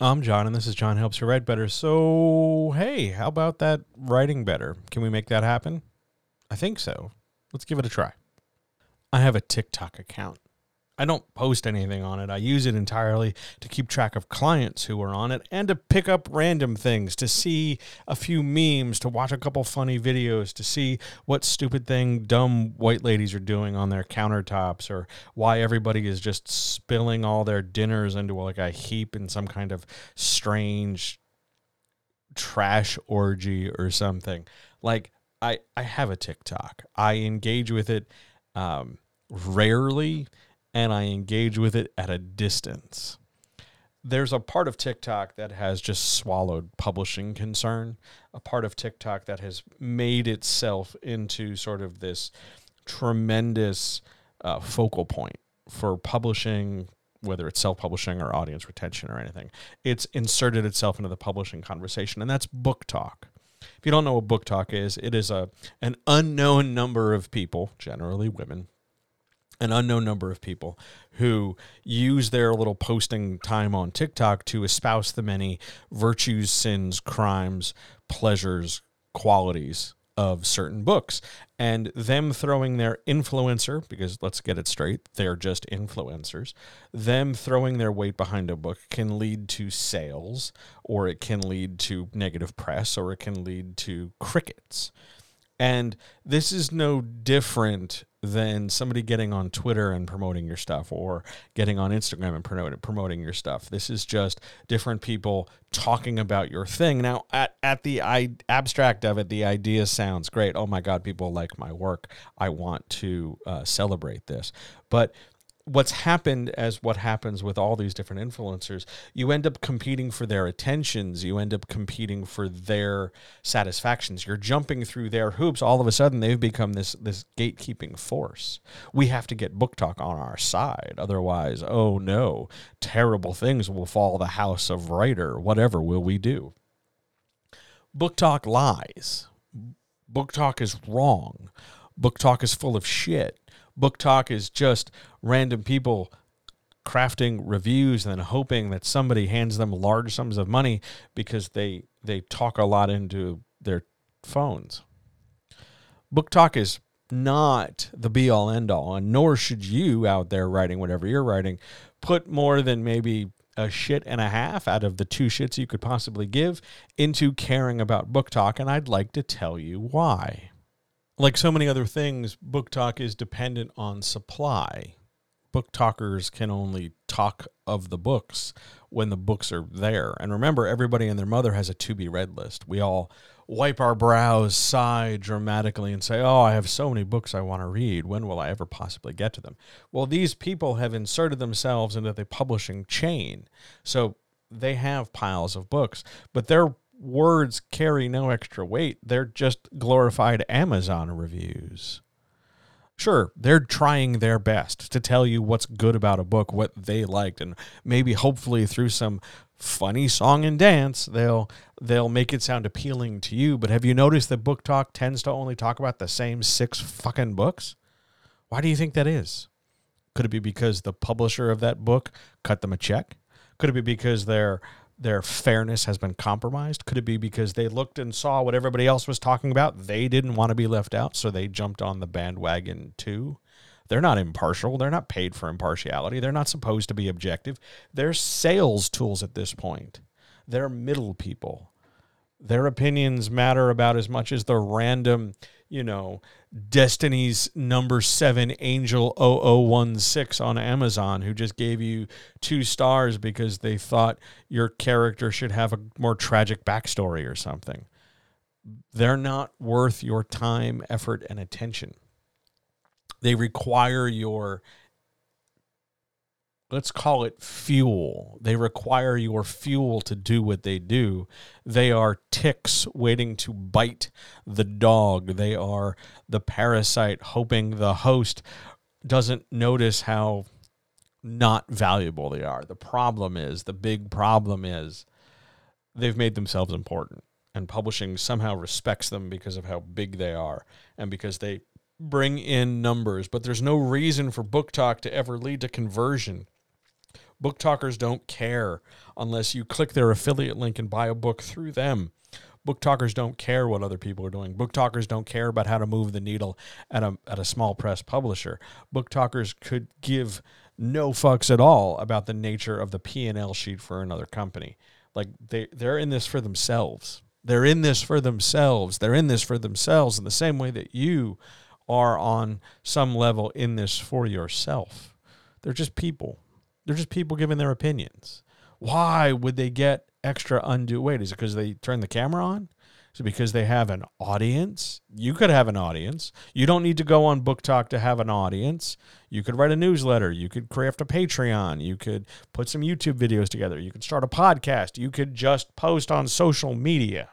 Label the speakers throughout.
Speaker 1: I'm John, and this is John Helps You Write Better. So, hey, how about that writing better? Can we make that happen? I think so. Let's give it a try. I have a TikTok account. I don't post anything on it. I use it entirely to keep track of clients who are on it and to pick up random things, to see a few memes, to watch a couple funny videos, to see what stupid thing dumb white ladies are doing on their countertops or why everybody is just spilling all their dinners into like a heap in some kind of strange trash orgy or something. Like I I have a TikTok. I engage with it um, rarely and I engage with it at a distance. There's a part of TikTok that has just swallowed publishing concern, a part of TikTok that has made itself into sort of this tremendous uh, focal point for publishing, whether it's self publishing or audience retention or anything. It's inserted itself into the publishing conversation, and that's BookTok. If you don't know what BookTok is, it is a an unknown number of people, generally women, an unknown number of people who use their little posting time on TikTok to espouse the many virtues, sins, crimes, pleasures, qualities of certain books. And them throwing their influencer, because let's get it straight, they're just influencers, them throwing their weight behind a book can lead to sales, or it can lead to negative press, or it can lead to crickets. And this is no different than somebody getting on Twitter and promoting your stuff or getting on Instagram and promoting promoting your stuff. This is just different people talking about your thing. Now, at, at the I, abstract of it, the idea sounds great. Oh my God, people like my work. I want to uh, celebrate this. But what's happened as what happens with all these different influencers you end up competing for their attentions. You end up competing for their satisfactions. You're jumping through their hoops. All of a sudden they've become this this gatekeeping force. We have to get BookTok on our side. Otherwise oh no terrible things will fall the house of writer. Whatever will we do? BookTok lies. BookTok is wrong. BookTok is full of shit BookTok is just random people crafting reviews and then hoping that somebody hands them large sums of money because they they talk a lot into their phones. BookTok is not the be all end all, and nor should you out there writing whatever you're writing put more than maybe a shit and a half out of the two shits you could possibly give into caring about BookTok, and I'd like to tell you why like so many other things, BookTok is dependent on supply. BookTokers can only talk of the books when the books are there. And remember, everybody and their mother has a to be read list. We all wipe our brows, sigh dramatically, and say, Oh, I have so many books I want to read. When will I ever possibly get to them? Well, these people have inserted themselves into the publishing chain. So they have piles of books, but they're words carry no extra weight. They're just glorified Amazon reviews. Sure, they're trying their best to tell you what's good about a book, what they liked, and maybe hopefully through some funny song and dance, they'll they'll make it sound appealing to you. But have you noticed that BookTok tends to only talk about the same six fucking books? Why do you think that is? Could it be because the publisher of that book cut them a check? Could it be because they're their fairness has been compromised? Could it be because they looked and saw what everybody else was talking about? They didn't want to be left out, so they jumped on the bandwagon too. They're not impartial. They're not paid for impartiality. They're not supposed to be objective. They're sales tools at this point. They're middle people. Their opinions matter about as much as the random, you know, Destiny's number seven Angel 0016 on Amazon, who just gave you two stars because they thought your character should have a more tragic backstory or something. They're not worth your time, effort, and attention. They require your let's call it fuel. They require your fuel to do what they do. They are ticks waiting to bite the dog. They are the parasite hoping the host doesn't notice how not valuable they are. The problem is, the big problem is, they've made themselves important. And publishing somehow respects them because of how big they are and because they bring in numbers. But there's no reason for BookTok to ever lead to conversion. BookTokers don't care unless you click their affiliate link and buy a book through them. BookTokers don't care what other people are doing. BookTokers don't care about how to move the needle at a, at a small press publisher. Book talkers could give no fucks at all about the nature of the P&L sheet for another company. Like they they're in this for themselves. They're in this for themselves. They're in this for themselves in the same way that you are on some level in this for yourself. They're just people. They're just people giving their opinions. Why would they get extra undue weight? Is it because they turn the camera on? Is it because they have an audience? You could have an audience. You don't need to go on BookTok to have an audience. You could write a newsletter. You could craft a Patreon. You could put some YouTube videos together. You could start a podcast. You could just post on social media.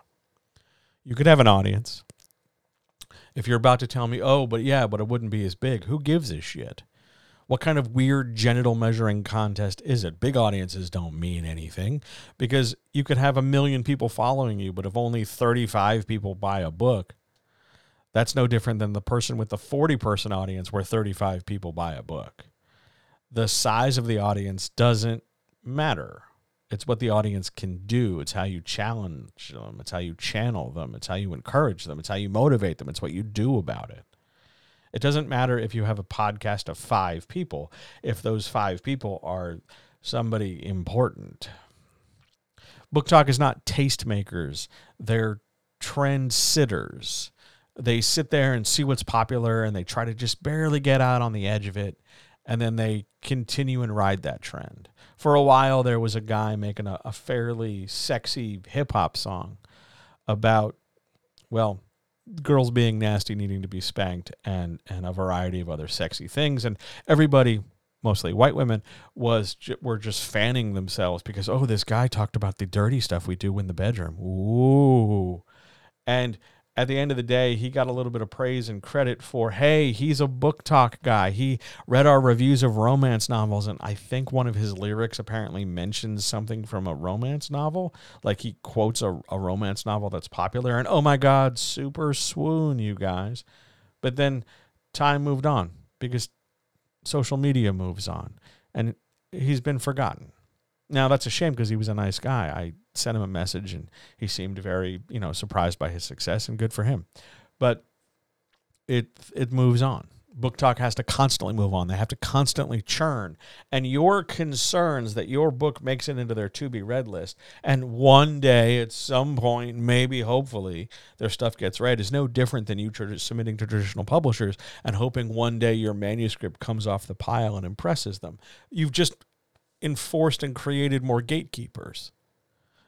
Speaker 1: You could have an audience. If you're about to tell me, oh, but yeah, but it wouldn't be as big, who gives a shit? What kind of weird genital measuring contest is it? Big audiences don't mean anything because you could have a million people following you, but if only 35 people buy a book, that's no different than the person with the 40 person audience where 35 people buy a book. The size of the audience doesn't matter. It's what the audience can do. It's how you challenge them. It's how you channel them. It's how you encourage them. It's how you motivate them. It's what you do about it. It doesn't matter if you have a podcast of five people, if those five people are somebody important. BookTok is not tastemakers, they're trend sitters. They sit there and see what's popular and they try to just barely get out on the edge of it. And then they continue and ride that trend. For a while, there was a guy making a, a fairly sexy hip hop song about, well, girls being nasty, needing to be spanked, and and a variety of other sexy things. And everybody, mostly white women, was were just fanning themselves because oh, this guy talked about the dirty stuff we do in the bedroom. Ooh, and at the end of the day, he got a little bit of praise and credit for, hey, he's a BookTok guy. He read our reviews of romance novels, and I think one of his lyrics apparently mentions something from a romance novel. Like he quotes a, a romance novel that's popular, and oh my God, super swoon, you guys. But then time moved on because social media moves on, and he's been forgotten. Now that's a shame because he was a nice guy. I sent him a message and he seemed very, you know, surprised by his success and good for him. But it it moves on. BookTok has to constantly move on. They have to constantly churn. And your concerns that your book makes it into their to be read list and one day at some point, maybe hopefully, their stuff gets read is no different than you tr- submitting to traditional publishers and hoping one day your manuscript comes off the pile and impresses them. You've just enforced and created more gatekeepers.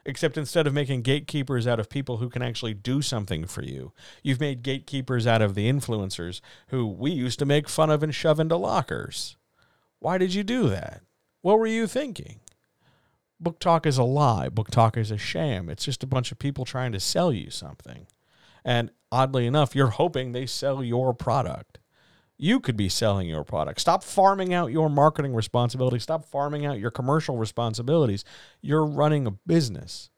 Speaker 1: Except instead of making gatekeepers out of people who can actually do something for you, you've made gatekeepers out of the influencers who we used to make fun of and shove into lockers. Why did you do that? What were you thinking? BookTok is a lie. BookTok is a sham. It's just a bunch of people trying to sell you something. And oddly enough, you're hoping they sell your product. You could be selling your product. Stop farming out your marketing responsibility. Stop farming out your commercial responsibilities. You're running a business.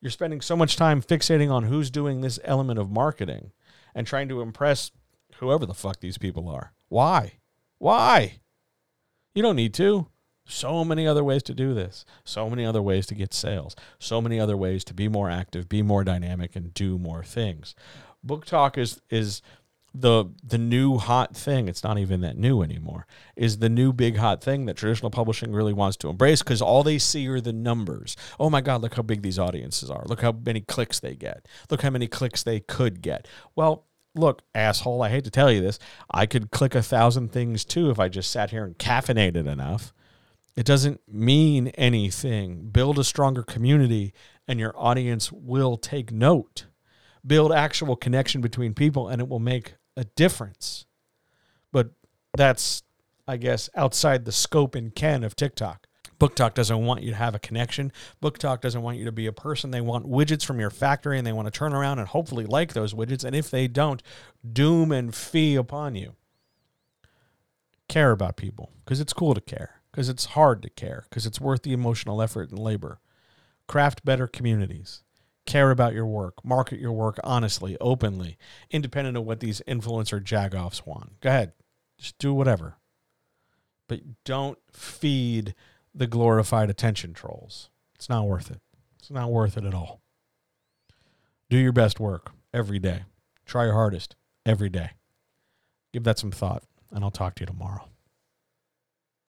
Speaker 1: You're spending so much time fixating on who's doing this element of marketing and trying to impress whoever the fuck these people are. Why? Why? You don't need to. So many other ways to do this. So many other ways to get sales. So many other ways to be more active, be more dynamic, and do more things. BookTok is is the the new hot thing it's not even that new anymore is the new big hot thing that traditional publishing really wants to embrace because all they see are the numbers. Oh my god look how big these audiences are. Look how many clicks they get. Look how many clicks they could get. Well look asshole i hate to tell you this i could click a thousand things too if i just sat here and caffeinated enough. It doesn't mean anything. Build a stronger community and your audience will take note. Build actual connection between people and it will make a difference. But that's I guess, outside the scope and ken of TikTok. BookTok doesn't want you to have a connection. BookTok doesn't want you to be a person. They want widgets from your factory and they want to turn around and hopefully like those widgets. And if they don't, doom and fee upon you. Care about people because it's cool to care, because it's hard to care, because it's worth the emotional effort and labor. Craft better communities. Care about your work. Market your work honestly, openly, independent of what these influencer jagoffs want. Go ahead. Just do whatever. But don't feed the glorified attention trolls. It's not worth it. It's not worth it at all. Do your best work every day. Try your hardest every day. Give that some thought, and I'll talk to you tomorrow.